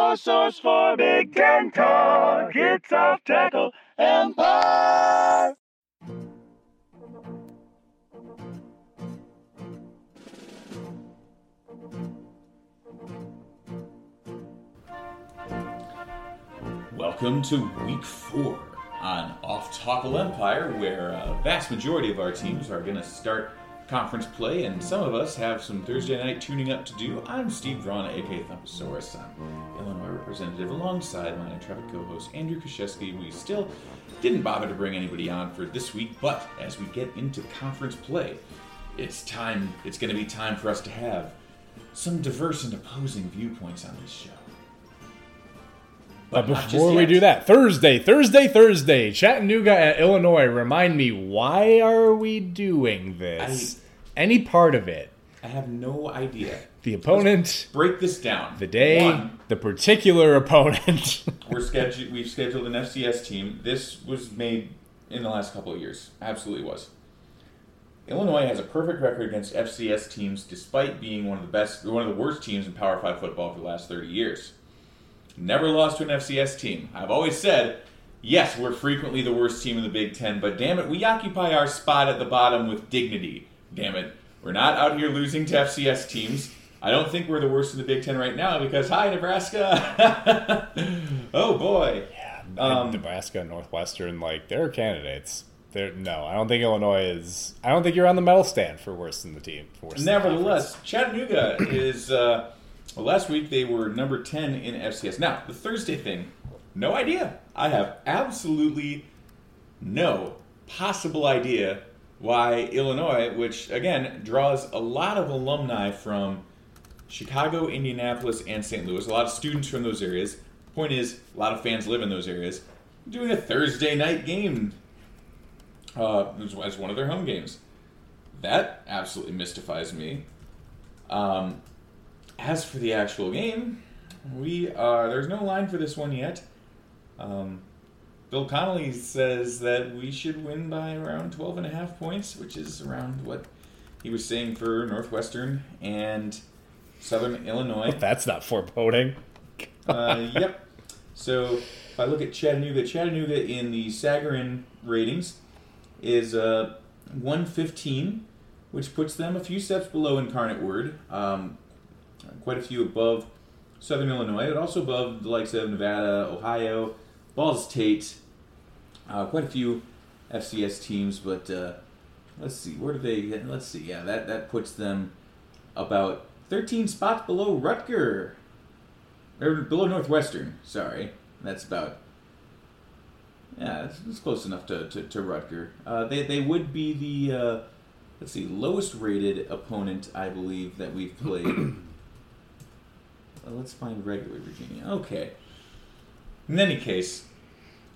your source for Big Ten talk. It's off tackle empire. Welcome to week four on Off Tackle Empire, where a vast majority of our teams are going to start conference play, and some of us have some Thursday night tuning up to do. I'm Steve Braun, aka Thumposaurus. I'm Illinois representative alongside my intrepid co-host Andrew Kashesky. We still didn't bother to bring anybody on for this week, but as we get into conference play, it's time. It's going to be time for us to have some diverse and opposing viewpoints on this show. But just before we do that, Thursday, Thursday, Thursday, Chattanooga at Illinois. Remind me, why are we doing this? Any part of it? I have no idea. The opponent, Break this down. the day, One, the particular opponent. we're scheduled. We've scheduled an FCS team. This was made in the last couple of years. Absolutely was. Illinois has a perfect record against FCS teams, despite being one of the best, one of the worst teams in Power Five football for the last thirty years. Never lost to an FCS team. I've always said, yes, we're frequently the worst team in the Big Ten, but damn it, we occupy our spot at the bottom with dignity. Damn it, we're not out here losing to FCS teams. I don't think we're the worst in the Big Ten right now because hi Nebraska. oh boy. Um, Nebraska, Northwestern, like they're candidates. They're, no, I don't think Illinois is. I don't think you're on the medal stand for worse than the team. Than the Nevertheless, Chattanooga is. Uh, well, last week they were number ten in FCS. Now the Thursday thing, no idea. I have absolutely no possible idea why Illinois, which again draws a lot of alumni from Chicago, Indianapolis, and St. Louis, a lot of students from those areas. Point is, a lot of fans live in those areas. Doing a Thursday night game uh, as one of their home games. That absolutely mystifies me. Um, as for the actual game, we are there's no line for this one yet. Um, Bill Connolly says that we should win by around 12 and a half points, which is around what he was saying for Northwestern and Southern Illinois. That's not foreboding. Uh, yep. So if I look at Chattanooga, Chattanooga in the Sagarin ratings is uh, 115, which puts them a few steps below Incarnate Word, um, quite a few above Southern Illinois, but also above the likes of Nevada, Ohio, Ball State, uh, quite a few FCS teams. But uh, let's see, where do they? Let's see. Yeah, that that puts them about 13 spots below Rutger or below Northwestern. Sorry, that's about. Yeah, it's, it's close enough to, to, to Rutger. Uh, they, they would be the uh, let's see lowest rated opponent I believe that we've played. Let's find regular Virginia. Okay. In any case,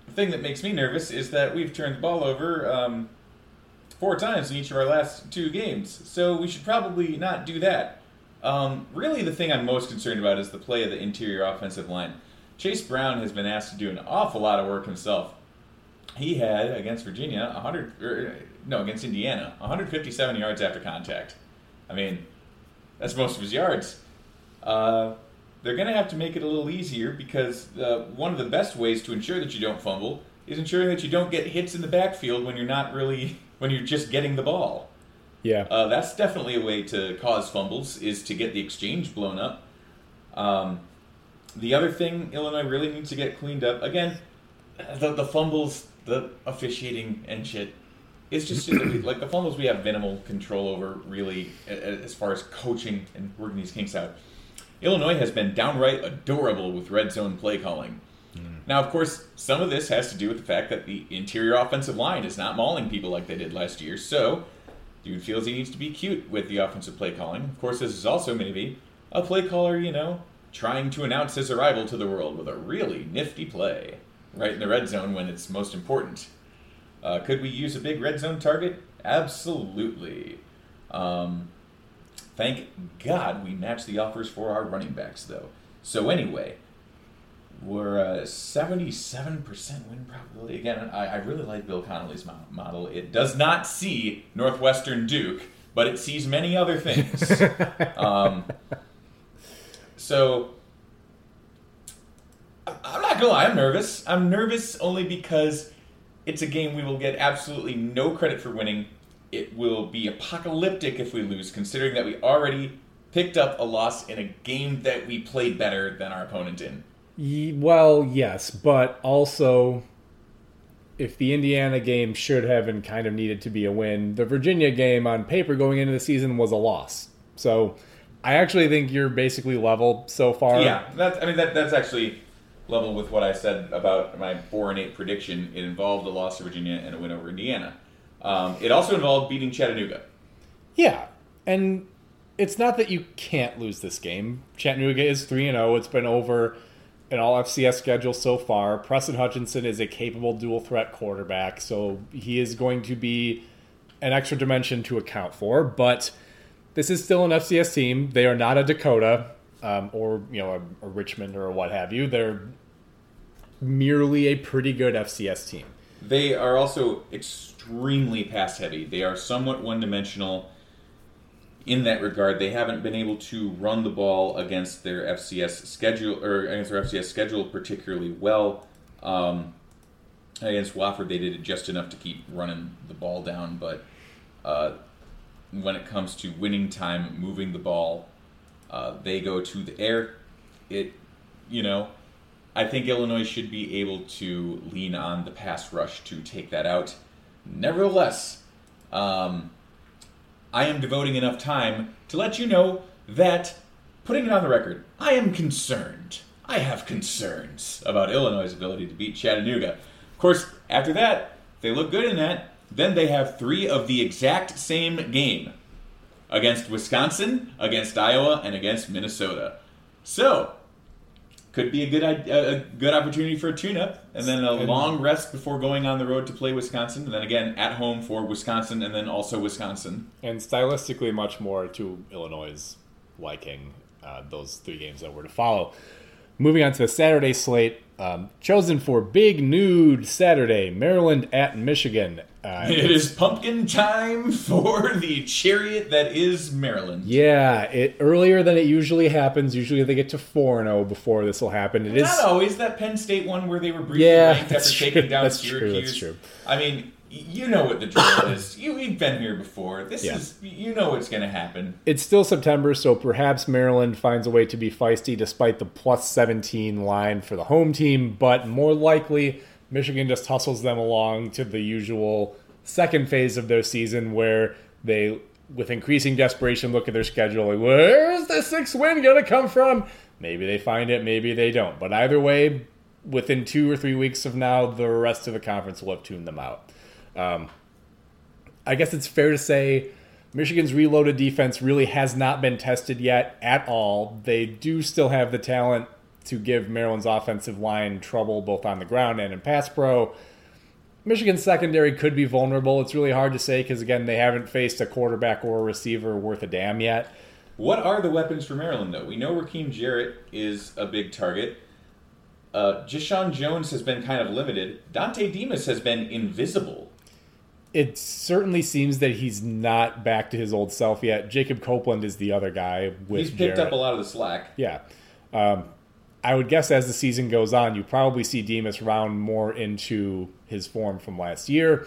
the thing that makes me nervous is that we've turned the ball over um, four times in each of our last two games, so we should probably not do that. Um, really, the thing I'm most concerned about is the play of the interior offensive line. Chase Brown has been asked to do an awful lot of work himself. He had against Virginia 100, er, no, against Indiana 157 yards after contact. I mean, that's most of his yards. Uh, they're going to have to make it a little easier because uh, one of the best ways to ensure that you don't fumble is ensuring that you don't get hits in the backfield when you're not really when you're just getting the ball. Yeah. Uh, that's definitely a way to cause fumbles is to get the exchange blown up. Um, the other thing Illinois really needs to get cleaned up again, the, the fumbles, the officiating and shit. It's just like the fumbles we have minimal control over, really, as far as coaching and working these kinks out. Illinois has been downright adorable with red zone play calling. Now, of course, some of this has to do with the fact that the interior offensive line is not mauling people like they did last year. So, dude feels he needs to be cute with the offensive play calling. Of course, this is also maybe a play caller, you know, trying to announce his arrival to the world with a really nifty play right in the red zone when it's most important. Uh, could we use a big red zone target? Absolutely. Um, thank God we matched the offers for our running backs, though. So, anyway, we're a 77% win probability. Again, I, I really like Bill Connolly's mo- model. It does not see Northwestern Duke, but it sees many other things. um, so, I- I'm not gonna lie, I'm nervous. I'm nervous only because it's a game we will get absolutely no credit for winning. It will be apocalyptic if we lose, considering that we already picked up a loss in a game that we played better than our opponent in. Well, yes, but also if the Indiana game should have and kind of needed to be a win, the Virginia game on paper going into the season was a loss. So I actually think you're basically level so far. Yeah, that's. I mean, that that's actually level with what I said about my four and eight prediction. It involved a loss to Virginia and a win over Indiana. Um, it also involved beating Chattanooga. Yeah. And it's not that you can't lose this game. Chattanooga is 3 and 0. It's been over an all FCS schedule so far. Preston Hutchinson is a capable dual threat quarterback, so he is going to be an extra dimension to account for, but this is still an FCS team. They are not a Dakota um, or, you know, a, a Richmond or what have you. They're merely a pretty good FCS team. They are also extremely pass heavy. They are somewhat one dimensional in that regard. They haven't been able to run the ball against their FCS schedule or against their FCS schedule particularly well. Um, against Wofford, they did it just enough to keep running the ball down, but uh, when it comes to winning time, moving the ball, uh, they go to the air. It, you know, I think Illinois should be able to lean on the pass rush to take that out. Nevertheless, um, I am devoting enough time to let you know that, putting it on the record, I am concerned. I have concerns about Illinois' ability to beat Chattanooga. Of course, after that, they look good in that, then they have three of the exact same game against Wisconsin, against Iowa, and against Minnesota. So, could be a good a good opportunity for a tune-up, and then a long rest before going on the road to play Wisconsin, and then again at home for Wisconsin, and then also Wisconsin. and stylistically much more to Illinois' liking. Uh, those three games that were to follow. Moving on to the Saturday slate, um, chosen for Big Nude Saturday, Maryland at Michigan. Uh, It is pumpkin time for the chariot that is Maryland. yeah, it earlier than it usually happens. Usually they get to four and zero before this will happen. It is Not always that Penn State one where they were briefly Yeah, ranked after true. taking down That's true, Syracuse. that's true. I mean, you know what the drill is. You, you've been here before. This Yeah. is you know what's going to happen. it's still September, so perhaps Maryland finds a way to be feisty despite the plus 17 line for the home team, but more likely, Michigan just hustles them along to the usual second phase of their season where they, with increasing desperation, look at their schedule like, where's the sixth win going to come from? Maybe they find it, maybe they don't. But either way, within two or three weeks of now, the rest of the conference will have tuned them out. Um, I guess it's fair to say Michigan's reloaded defense really has not been tested yet at all. They do still have the talent to give Maryland's offensive line trouble both on the ground and in pass pro. Michigan's secondary could be vulnerable. It's really hard to say because, again, they haven't faced a quarterback or a receiver worth a damn yet. What are the weapons for Maryland, though? We know Rakim Jarrett is a big target. Uh, Jones has been kind of limited. Dontay Demus has been invisible. It certainly seems that he's not back to his old self yet. Jacob Copeland is the other guy with He's picked Jarrett. up a lot of the slack. Yeah. Um, I would guess as the season goes on, you probably see Demus round more into his form from last year.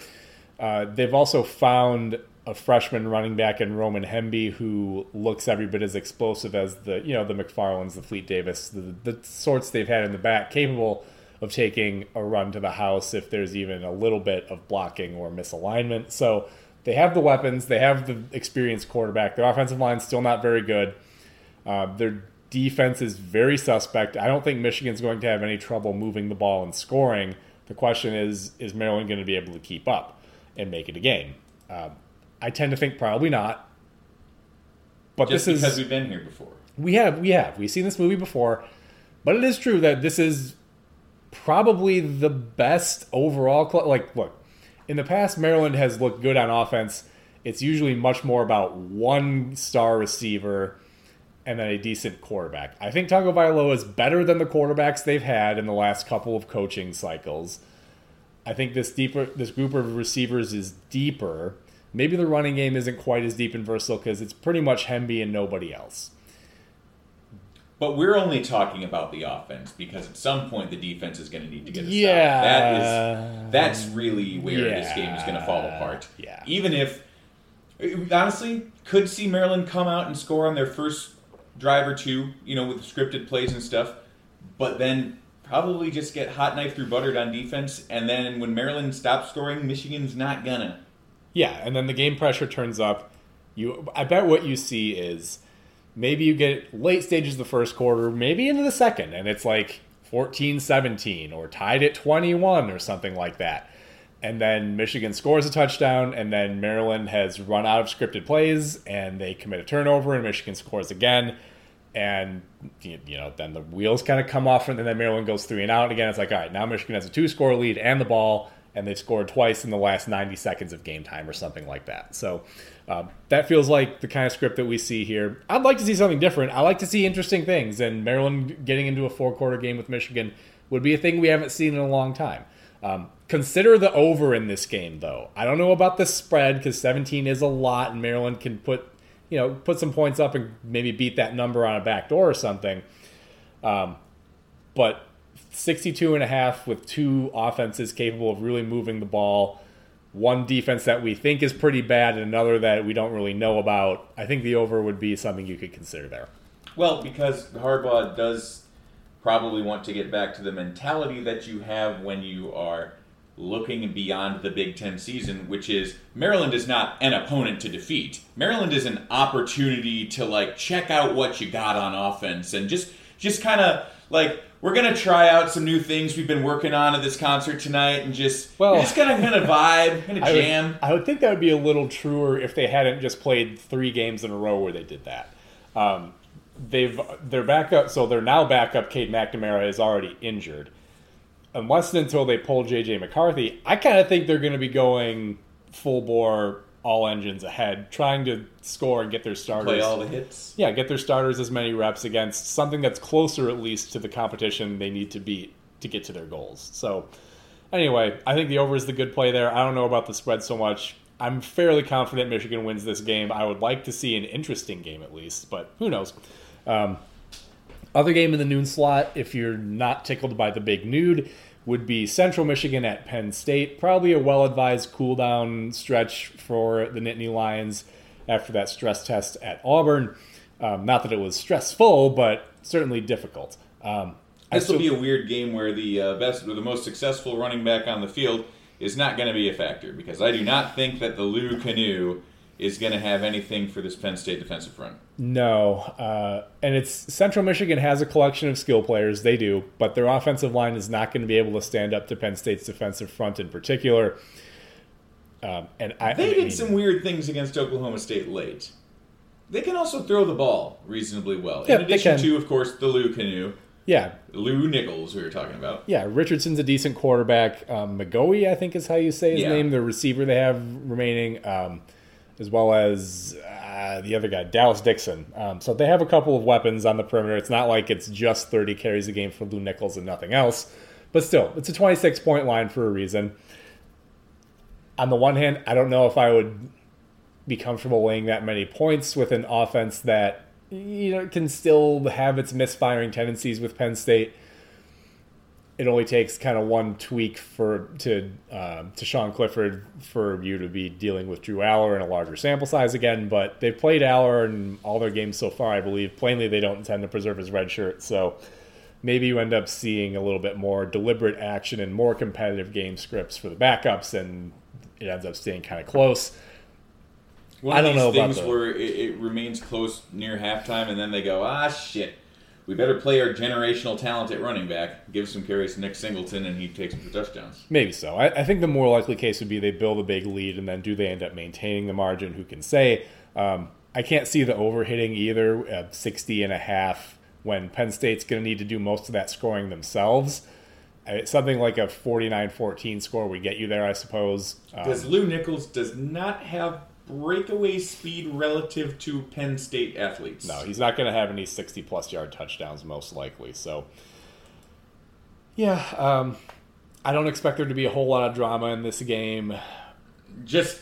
Uh, they've also found a freshman running back in Roman Hemby who looks every bit as explosive as the you know the McFarlands, the Fleet Davis, the, the sorts they've had in the back, capable of taking a run to the house if there's even a little bit of blocking or misalignment. So they have the weapons, they have the experienced quarterback. Their offensive line's still not very good. Uh, their defense is very suspect. I don't think Michigan's going to have any trouble moving the ball and scoring. The question is, is Maryland going to be able to keep up and make it a game? Um, I tend to think probably not. But Just this because is we've been here before. we have we have we've seen this movie before, but it is true that this is probably the best overall. Cl- like, look, in the past, Maryland has looked good on offense. It's usually much more about one star receiver and then a decent quarterback. I think Tagovailoa is better than the quarterbacks they've had in the last couple of coaching cycles. I think this deeper this group of receivers is deeper. Maybe the running game isn't quite as deep and versatile because it's pretty much Hemby and nobody else. But we're only talking about the offense because at some point the defense is going to need to get a Yeah. stop. That is that's really where this game is going to fall apart. Yeah. Even if honestly could see Maryland come out and score on their first drive or two, you know, with scripted plays and stuff, but then probably just get hot knife through buttered on defense and then when Maryland stops scoring, Michigan's not gonna. Yeah, and then the game pressure turns up. You, I bet what you see is maybe you get late stages of the first quarter, maybe into the second, and it's like 14-17 or tied at 21 or something like that. And then Michigan scores a touchdown, and then Maryland has run out of scripted plays, and they commit a turnover, and Michigan scores again. And you know, then the wheels kind of come off, and then Maryland goes three and out again. It's like, all right, now Michigan has a two-score lead and the ball, and they've scored twice in the last 90 seconds of game time or something like that. So uh, that feels like the kind of script that we see here. I'd like to see something different. I like to see interesting things, and Maryland getting into a four-quarter game with Michigan would be a thing we haven't seen in a long time. Um, consider the over in this game, though. I don't know about the spread because 17 is a lot, and Maryland can put you know put some points up and maybe beat that number on a back door or something. Um, but 62 and a half with two offenses capable of really moving the ball one defense that we think is pretty bad and another that we don't really know about i think the over would be something you could consider there Well, because Harbaugh does probably want to get back to the mentality that you have when you are looking beyond the Big Ten season, which is Maryland is not an opponent to defeat. Maryland is an opportunity to like check out what you got on offense and just just kind of like we're gonna try out some new things we've been working on at this concert tonight and just Well- just gonna kind of vibe, gonna I would, jam. I would think that would be a little truer if they hadn't just played three games in a row where they did that um, they've their backup so their now backup Cade McNamara is already injured unless and until they pull JJ McCarthy I kind of think they're going to be going full bore all engines ahead trying to score and get their starters Play all the hits. yeah, get their starters as many reps against something that's closer at least to the competition they need to beat to get to their goals. So, anyway, I think the over is the good play there. I don't know about the spread so much. I'm fairly confident Michigan wins this game. I would like to see an interesting game at least, but who knows? Um, other game in the noon slot, if you're not tickled by the big nude, would be Central Michigan at Penn State. Probably a well advised cool down stretch for the Nittany Lions after that stress test at Auburn. Um, not that it was stressful, but certainly difficult. Um, This will be a weird game where the uh, best or the most successful running back on the field is not going to be a factor because I do not think that the Lou Canoe is going to have anything for this Penn State defensive front. No, uh, and it's Central Michigan has a collection of skill players. They do, but their offensive line is not going to be able to stand up to Penn State's defensive front in particular. Um, and I, They I did some weird things against Oklahoma State late. They can also throw the ball reasonably well. Yeah, In addition to, of course, the Lou Canoe, yeah, Lew Nichols, we were talking about. yeah. Richardson's a decent quarterback. Um, McGoey, I think, is how you say his Yeah. name. The receiver they have remaining, um, as well as uh, the other guy, Dallas Dixon. Um, so they have a couple of weapons on the perimeter. It's not like it's just 30 carries a game for Lew Nichols and nothing else. But still, it's a 26 point line for a reason. On the one hand, I don't know if I would be comfortable laying that many points with an offense that you know can still have its misfiring tendencies with Penn State. It only takes kind of one tweak for to um, to Sean Clifford for you to be dealing with Drew Allar in a larger sample size again. But they've played Allar in all their games so far. I believe plainly they don't intend to preserve his red shirt. So maybe you end up seeing a little bit more deliberate action and more competitive game scripts for the backups, and it ends up staying kind of close. One I don't know about things the- where it, it remains close near halftime, and then they go, ah, shit. We better play our generational talent at running back. Give some carries to Nick Singleton, and he takes them for touchdowns. Maybe so. I, I think the more likely case would be they build a big lead and then do they end up maintaining the margin? Who can say? Um, I can't see the overhitting either at 60 and a half when Penn State's going to need to do most of that scoring themselves. Uh, Something like a 49 14 score would get you there, I suppose. Um, Because Lew Nichols does not have breakaway speed relative to Penn State athletes. no, he's not going to have any 60 plus yard touchdowns, most likely. So, yeah, um, I don't expect there to be a whole lot of drama in this game. just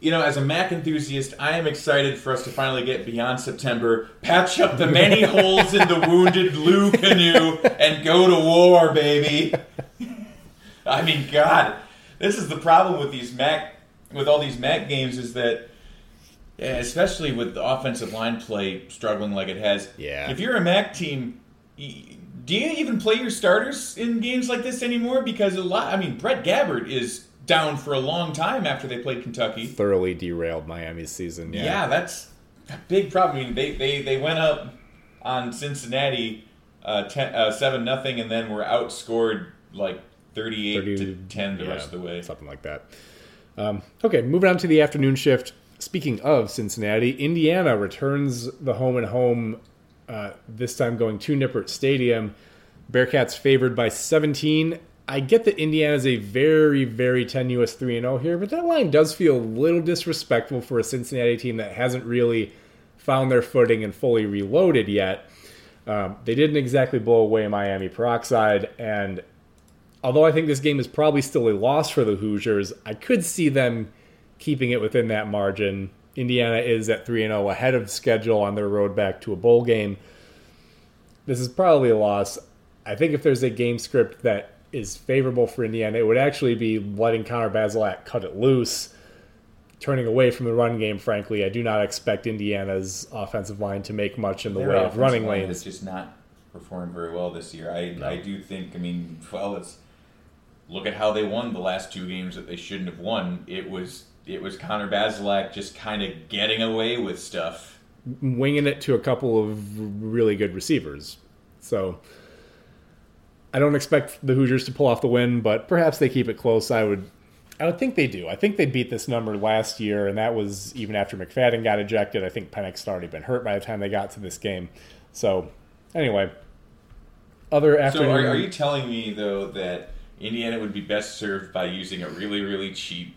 you know, as a MAC enthusiast, I am excited for us to finally get beyond September, patch up the many holes in the wounded Lou canoe, and go to war, baby. I mean, God, this is the problem with these MAC, with all these MAC games, is that, yeah, especially with the offensive line play struggling like it has. Yeah. If you're a MAC team, do you even play your starters in games like this anymore? Because a lot, I mean, Brett Gabbert is down for a long time after they played Kentucky. Thoroughly derailed Miami's season. Yeah. Yeah, that's a big problem. I mean, they, they, they went up on Cincinnati uh, ten, uh, seven nothing, and then were outscored like thirty eight to ten the yeah, rest of the way. Something like that. Um, okay, moving on to the afternoon shift. Speaking of Cincinnati, Indiana returns the home and home, uh, this time going to Nippert Stadium. Bearcats favored by 17. I get that Indiana's a very, very tenuous 3 0 here, but that line does feel a little disrespectful for a Cincinnati team that hasn't really found their footing and fully reloaded yet. Um, they didn't exactly blow away Miami Peroxide, and although I think this game is probably still a loss for the Hoosiers, I could see them keeping it within that margin. Indiana is at 3 0 ahead of schedule on their road back to a bowl game. This is probably a loss. I think if there's a game script that is favorable for Indiana, it would actually be letting Connor Bazelak cut it loose, turning away from the run game, frankly. I do not expect Indiana's offensive line to make much in the Their way of running lanes. It's just not performed very well this year. I I do think. I mean, well, it's look at how they won the last two games that they shouldn't have won. It was it was Connor Bazelak just kind of getting away with stuff. winging it to a couple of really good receivers. So I don't expect the Hoosiers to pull off the win, but perhaps they keep it close. I would I would think they do. I think they beat this number last year, and that was even after McFadden got ejected. I think Penix had already been hurt by the time they got to this game. So anyway, other So afternoon. are, are you telling me though that Indiana would be best served by using a really really cheap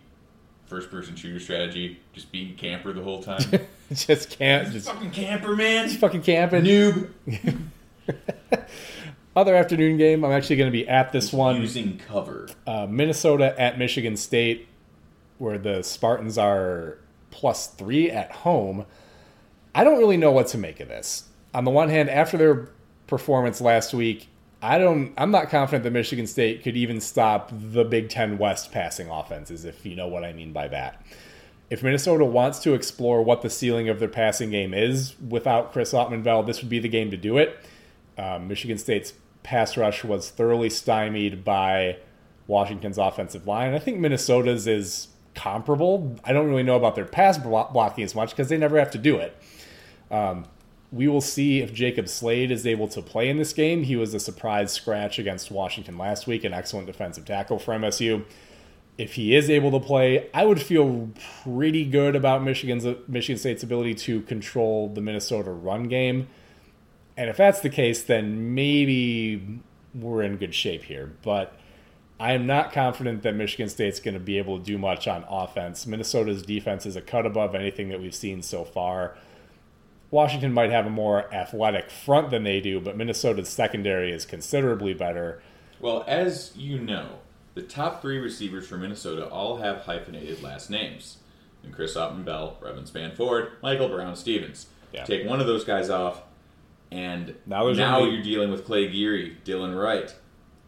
first person shooter strategy, just being a camper the whole time? just can't just fucking camper, man. Just fucking camping. Noob. Other afternoon game. I'm actually going to be at this one. Using cover. uh, Minnesota at Michigan State, where the Spartans are plus three at home. I don't really know what to make of this. On the one hand, after their performance last week, I don't. I'm not confident that Michigan State could even stop the Big Ten West passing offenses, if you know what I mean by that. If Minnesota wants to explore what the ceiling of their passing game is without Chris Autman-Bell, this would be the game to do it. Um, Michigan State's pass rush was thoroughly stymied by Washington's offensive line. I think Minnesota's is comparable. I don't really know about their pass blocking as much because they never have to do it. Um, we will see if Jacob Slade is able to play in this game. He was a surprise scratch against Washington last week, an excellent defensive tackle for MSU. If he is able to play, I would feel pretty good about Michigan's Michigan State's ability to control the Minnesota run game. And if that's the case, then maybe we're in good shape here. But I am not confident that Michigan State's going to be able to do much on offense. Minnesota's defense is a cut above anything that we've seen so far. Washington might have a more athletic front than they do, but Minnesota's secondary is considerably better. Well, as you know, the top three receivers for Minnesota all have hyphenated last names. And Chris Ottman Bell, Brevyn Spann-Ford, Michael Brown-Stephens. Yeah. Take one of those guys off, and Now now only- you're dealing with Clay Geary, Dylan Wright,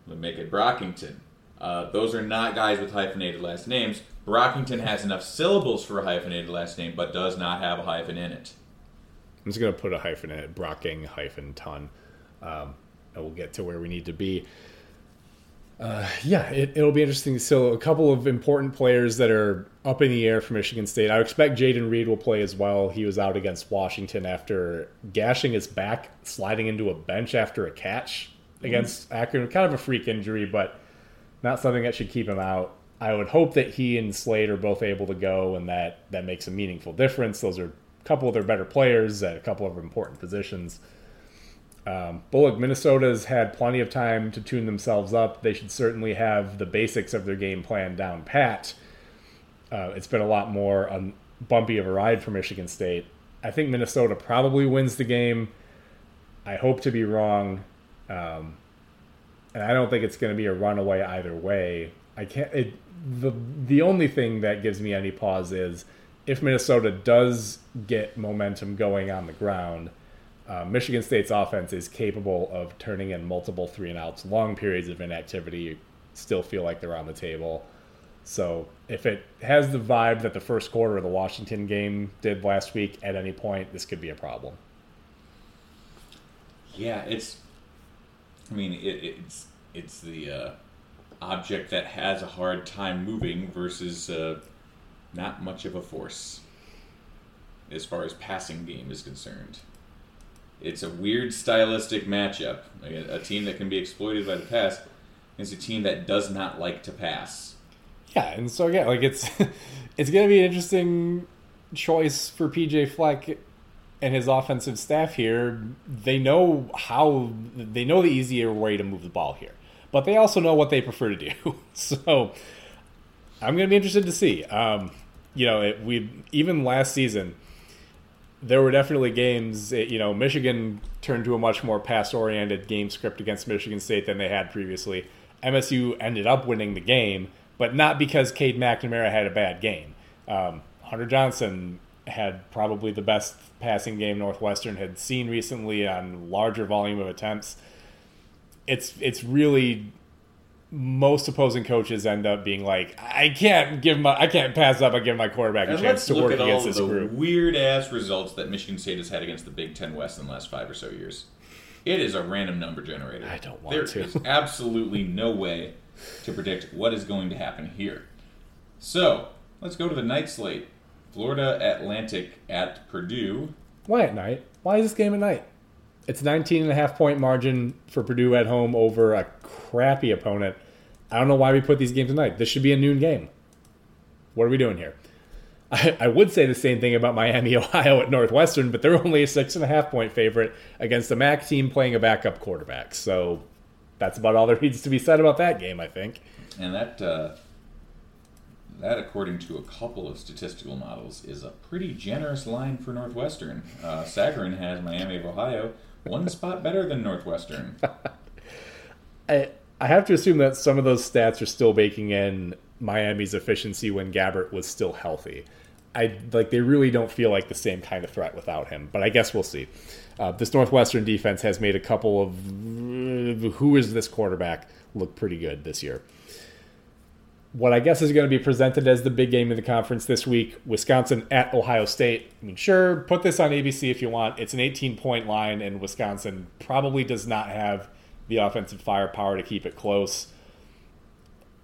Le'Meke Brockington. Uh, those are not guys with hyphenated last names. Brockington has enough syllables for a hyphenated last name, but does not have a hyphen in it. I'm just going to put a hyphen in it, Brocking hyphen ton. Um, and we'll get to where we need to be. Uh, yeah, it, it'll be interesting. So, a couple of important players that are up in the air for Michigan State. I expect Jayden Reed will play as well. He was out against Washington after gashing his back, sliding into a bench after a catch against Akron. Kind of a freak injury, but not something that should keep him out. I would hope that he and Slade are both able to go, and that that makes a meaningful difference. Those are couple of their better players at a couple of important positions. Um, Bullock, Minnesota's had plenty of time to tune themselves up. They should certainly have the basics of their game plan down pat. Uh, it's been a lot more um, bumpy of a ride for Michigan State. I think Minnesota probably wins the game. I hope to be wrong, um, and I don't think it's going to be a runaway either way. I can't. It, the the only thing that gives me any pause is if Minnesota does get momentum going on the ground, uh, Michigan State's offense is capable of turning in multiple three and outs, long periods of inactivity, still feel like they're on the table. So if it has the vibe that the first quarter of the Washington game did last week, at any point, this could be a problem. Yeah, it's. I mean, it, it's it's the uh, object that has a hard time moving versus uh, not much of a force as far as passing game is concerned. It's a weird stylistic matchup. A, team that can be exploited by the pass is a team that does not like to pass. Yeah, and so yeah, like it's it's gonna be an interesting choice for PJ Fleck and his offensive staff here. They know how they know the easier way to move the ball here, but they also know what they prefer to do. so I'm gonna be interested to see. Um, you know, it, we even last season there were definitely games. You know, Michigan turned to a much more pass-oriented game script against Michigan State than they had previously. MSU ended up winning the game, but not because Cade McNamara had a bad game. Um, Hunter Johnson had probably the best passing game Northwestern had seen recently on larger volume of attempts. It's it's really most opposing coaches end up being like, I can't give my I can't pass up and give my quarterback a chance to work against this group. weird ass results that Michigan State has had against the Big Ten West in the last five or so years. It is a random number generator. I don't want There to. is absolutely no way to predict what is going to happen here. So let's go to the night slate. Florida Atlantic at Purdue. Why at night? Why is this game at night? It's 19 and a half point margin for Purdue at home over a crappy opponent. I don't know why we put these games at night. This should be a noon game. What are we doing here? I, I would say the same thing about Miami, Ohio at Northwestern, but they're only a six and a half point favorite against a MAC team playing a backup quarterback. So that's about all there needs to be said about that game, I think. And that, uh, that, according to a couple of statistical models, is a pretty generous line for Northwestern. Uh, Sagarin has Miami of Ohio one spot better than Northwestern. I, I have to assume that some of those stats are still baking in Miami's efficiency when Gabbert was still healthy. I like they really don't feel like the same kind of threat without him, but I guess we'll see. Uh, this Northwestern defense has made a couple of who is this quarterback look pretty good this year. What I guess is going to be presented as the big game in the conference this week Wisconsin at Ohio State. I mean, sure, put this on ABC if you want. It's an 18 point line, and Wisconsin probably does not have the offensive firepower to keep it close.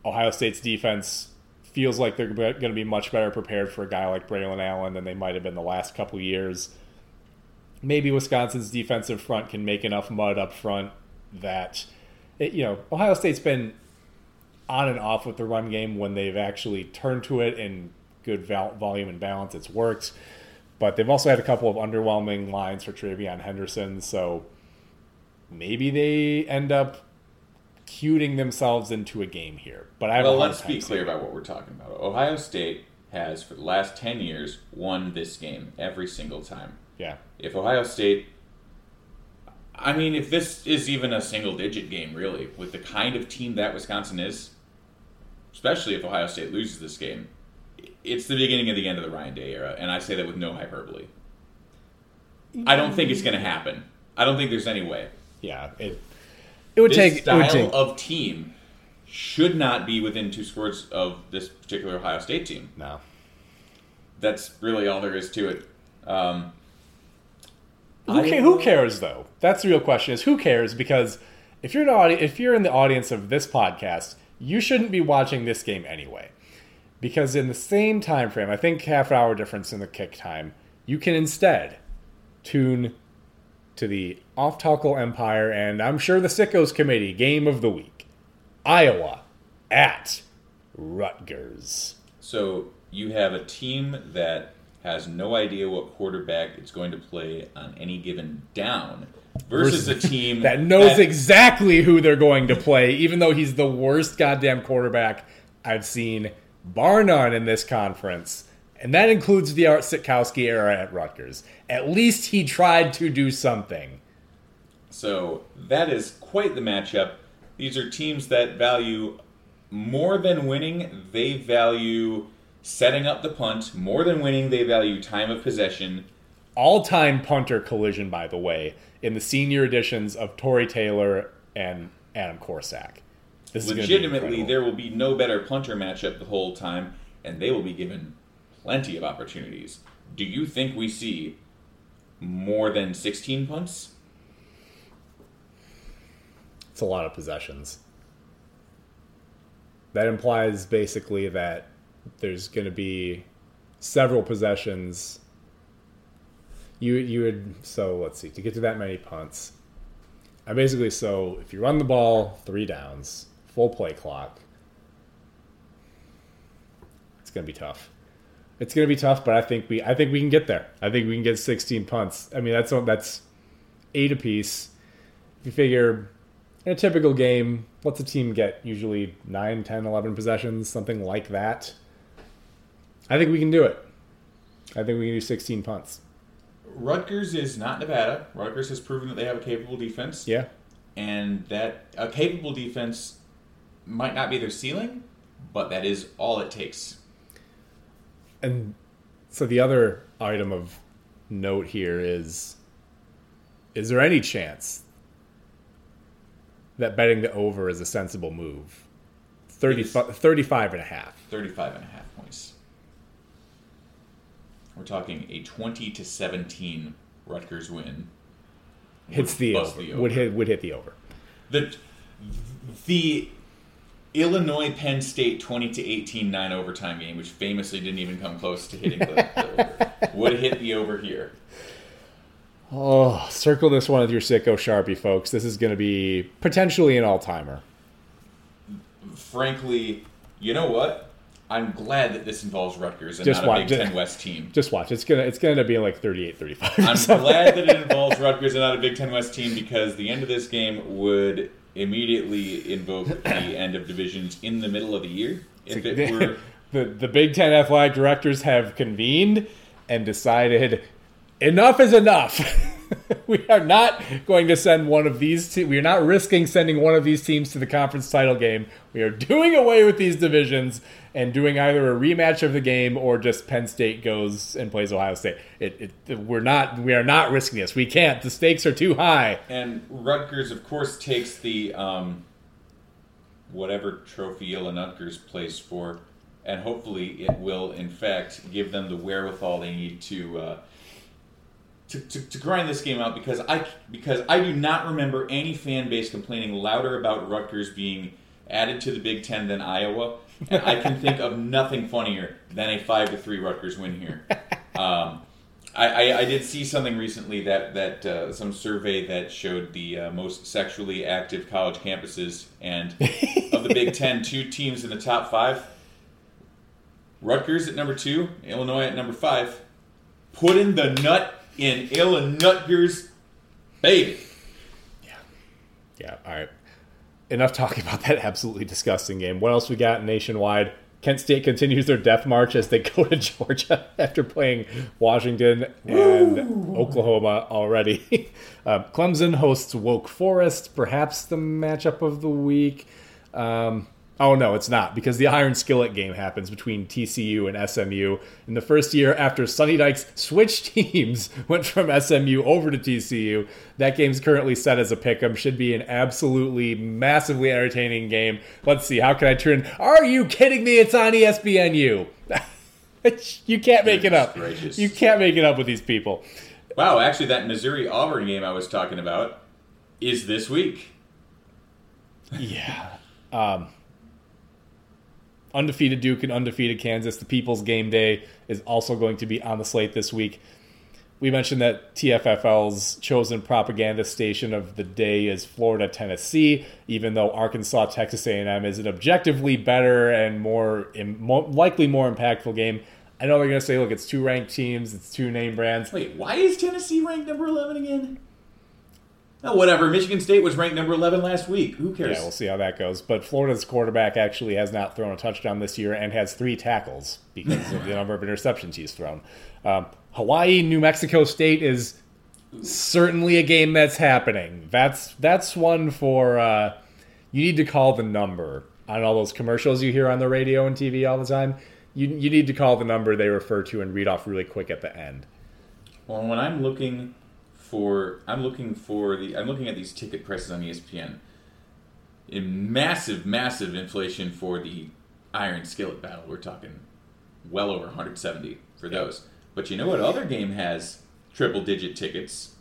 Ohio State's defense feels like they're going to be much better prepared for a guy like Braelon Allen than they might have been the last couple years. Maybe Wisconsin's defensive front can make enough mud up front that, it, you know, Ohio State's been on and off with the run game when they've actually turned to it in good val- volume and balance. It's worked. But they've also had a couple of underwhelming lines for TreVeyon Henderson. So maybe they end up cuting themselves into a game here. But I well, let's be clear about what we're talking about. Ohio State has, for the last 10 years, won this game every single time. Yeah. If Ohio State. I mean, if this is even a single digit game, really, with the kind of team that Wisconsin is, especially if Ohio State loses this game, it's the beginning of the end of the Ryan Day era, and I say that with no hyperbole. I don't think it's going to happen. I don't think there's any way. Yeah. It it would This take it style would take of team should not be within two scores of this particular Ohio State team. no. That's really all there is to it. Um, Who, ca- who cares though? That's the real question. Is who cares? Because if you're an audi- if you're in the audience of this podcast, you shouldn't be watching this game anyway. Because in the same time frame, I think half hour difference in the kick time, you can instead tune to the Off Tackle Empire and I'm sure the Sickos Committee game of the week, Iowa at Rutgers. So you have a team that has no idea what quarterback it's going to play on any given down versus a team that knows exactly who they're going to play, even though he's the worst goddamn quarterback I've seen, bar none, in this conference. And that includes the Art Sitkowski era at Rutgers. At least he tried to do something. So that is quite the matchup. These are teams that value more than winning. They value setting up the punt. More than winning, they value time of possession. All time punter collision, by the way, in the senior editions of Tory Taylor and Adam Korsak. This is gonna be Legitimately, there will be no better punter matchup the whole time, and they will be given plenty of opportunities. Do you think we see more than 16 punts? It's a lot of possessions. That implies basically that there's going to be several possessions. You you would so let's see to get to that many punts. I basically so if you run the ball three downs, full play clock. It's going to be tough. It's going to be tough, but I think we I think we can get there. I think we can get 16 punts. I mean that's that's eight apiece. If you figure in a typical game, what's a team get? Usually 9, 10, 11 possessions, something like that. I think we can do it. I think we can do 16 punts. Rutgers is not Nevada. Rutgers has proven that they have a capable defense. Yeah. and that a capable defense might not be their ceiling, but that is all it takes. And so the other item of note here is is there any chance that betting the over is a sensible move? 30, It is. 35 and a half. 35 and a half points. We're talking a 20 to 17 Rutgers win. Hits Would the over. the Would hit would hit the over. The, the Illinois Penn State 20 to 18 9 overtime game, which famously didn't even come close to hitting the, over, would hit the over here. Oh, circle this one with your sicko sharpie, folks. This is going to be potentially an all timer. Frankly, you know what? I'm glad that this involves Rutgers and Just not a Big it. Ten West team. Just watch. It's gonna it's gonna end up being like 38, 35. I'm glad that it involves Rutgers and not a Big Ten West team because the end of this game would immediately invoke the end of divisions in the middle of the year. If it were the the Big Ten athletic directors have convened and decided enough is enough. we are not going to send one of these. Te- we are not risking sending one of these teams to the conference title game. We are doing away with these divisions and doing either a rematch of the game or just Penn State goes and plays Ohio State. It, it, we're not. We are not risking this. We can't. The stakes are too high. and Rutgers, of course, takes the um, whatever trophy Rutgers plays for, and hopefully it will, in fact, give them the wherewithal they need to. Uh, to, to, to grind this game out because I because I do not remember any fan base complaining louder about Rutgers being added to the Big Ten than Iowa, and I can think of nothing funnier than a five to three Rutgers win here. Um, I, I, I did see something recently that that uh, some survey that showed the uh, most sexually active college campuses and of the Big Ten, two teams in the top five. Rutgers at number two, Illinois at number five. Put in the nut in Illinois, baby. Yeah, Yeah. all right. Enough talking about that absolutely disgusting game. What else we got nationwide? Kent State continues their death march as they go to Georgia after playing Washington and Oklahoma already. uh, Clemson hosts Woke Forest, perhaps the matchup of the week. Um, oh, no, it's not because the Iron Skillet game happens between TCU and SMU in the first year after Sonny Dykes switched teams, went from SMU over to TCU. That game's currently set as a pick 'em. Should be an absolutely massively entertaining game. Let's see. How can I turn? Are you kidding me? It's on ESPNU. you can't make it up. Gracious. You can't make it up with these people. Wow, actually, that Missouri Auburn game I was talking about is this week. Yeah. Um, undefeated Duke and undefeated Kansas. The People's Game Day is also going to be on the slate this week. We mentioned that TFFL's chosen propaganda station of the day is Florida Tennessee, even though Arkansas Texas A&M is an objectively better and more, im- more likely more impactful game. I know they're going to say, look, it's two ranked teams, it's two name brands. Wait, why is Tennessee ranked number 11 again? Oh, whatever. Michigan State was ranked number 11 last week. Who cares? Yeah, we'll see how that goes. But Florida's quarterback actually has not thrown a touchdown this year and has three tackles because of the number of interceptions he's thrown. Um, Hawaii, New Mexico State is certainly a game that's happening. That's that's one for uh, you need to call the number on all those commercials you hear on the radio and TV all the time. you you need to call the number they refer to and read off really quick at the end. Well, when I'm looking for, I'm looking for the, I'm looking at these ticket prices on ESPN. In massive, massive inflation for the Iron Skillet battle. We're talking well over 170 for those. But you know what other game has triple digit tickets?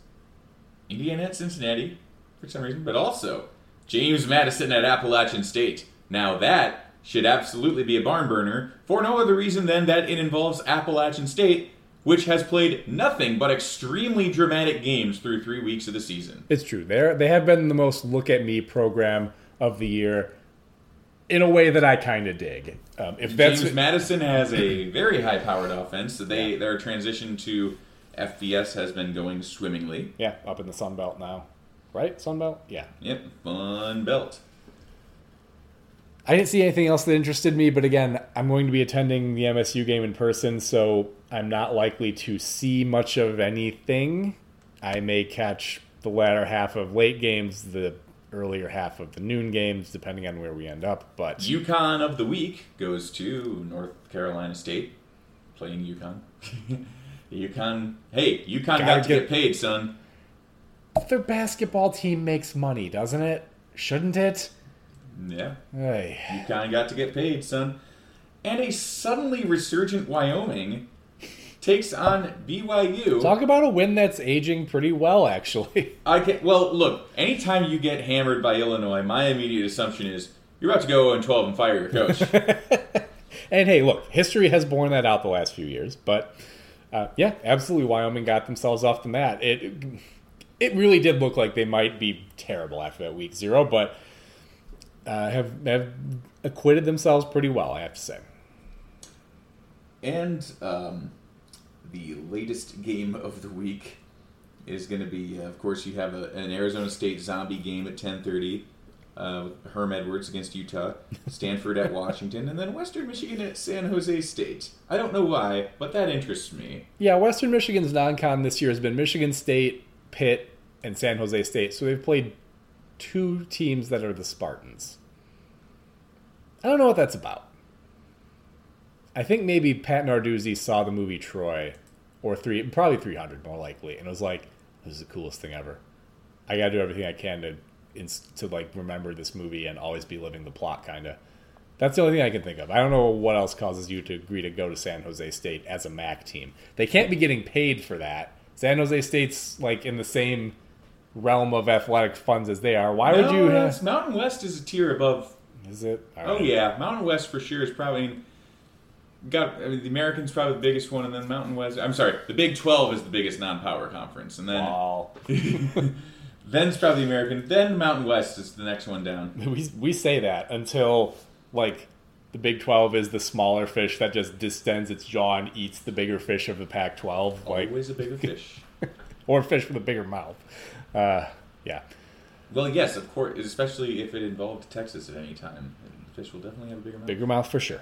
Indiana at Cincinnati, for some reason, but also James Madison at Appalachian State. Now that should absolutely be a barn burner for no other reason than that it involves Appalachian State, which has played nothing but extremely dramatic games through three weeks of the season. It's true. They they have been the most look at me program of the year in a way that I kind of dig. Um, if that's James Madison has a very high powered offense. So they their transition to FBS has been going swimmingly. yeah, up in the Sun Belt now, right? Sun Belt, yeah. Yep, fun belt. I didn't see anything else that interested me, but again, I'm going to be attending the MSU game in person, so I'm not likely to see much of anything. I may catch the latter half of late games, the earlier half of the noon games, depending on where we end up. But UConn of the week goes to North Carolina State, playing UConn. UConn, hey, UConn Gotta got to get- get paid, son. their basketball team makes money, doesn't it? Shouldn't it? Yeah, Hey. UConn got to get paid, son. And a suddenly resurgent Wyoming takes on BYU. Talk about a win that's aging pretty well, actually. I can well look. Anytime you get hammered by Illinois, my immediate assumption is you're about to go 0 12 and fire your coach. And hey, look, history has borne that out the last few years. But uh, yeah, absolutely, Wyoming got themselves off the mat. It it really did look like they might be terrible after that week zero, but uh, have have acquitted themselves pretty well, I have to say. and um, the latest game of the week is going to be, uh, of course, you have a, an Arizona State zombie game at 10:30. Uh, Herm Edwards against Utah, Stanford at Washington, and then Western Michigan at San Jose State. I don't know why, but that interests me. Yeah, Western Michigan's non-con this year has been Michigan State, Pitt, and San Jose State. So they've played two teams that are the Spartans. I don't know what that's about. I think maybe Pat Narduzzi saw the movie Troy, or three, probably 300 more likely, and was like, "This is the coolest thing ever. I gotta do everything I can to, to like remember this movie and always be living the plot." Kind of. That's the only thing I can think of. I don't know what else causes you to agree to go to San Jose State as a MAC team. They can't be getting paid for that. San Jose State's like in the same realm of athletic funds as they are. Why would you have? Mountain West is a tier above Is it? Oh yeah, Mountain West for sure is probably got I mean, the Americans probably the biggest one, and then Mountain West. I'm sorry, the Big Twelve is the biggest non-power conference, and then Wow. then's probably the American. Then Mountain West is the next one down. we we say that until like the Big Twelve is the smaller fish that just distends its jaw and eats the bigger fish of the Pac twelve, like Always a bigger fish. or fish with a bigger mouth. Uh, yeah. well, yes, of course, especially if it involved Texas at any time, the fish will definitely have a bigger mouth. Bigger mouth for sure.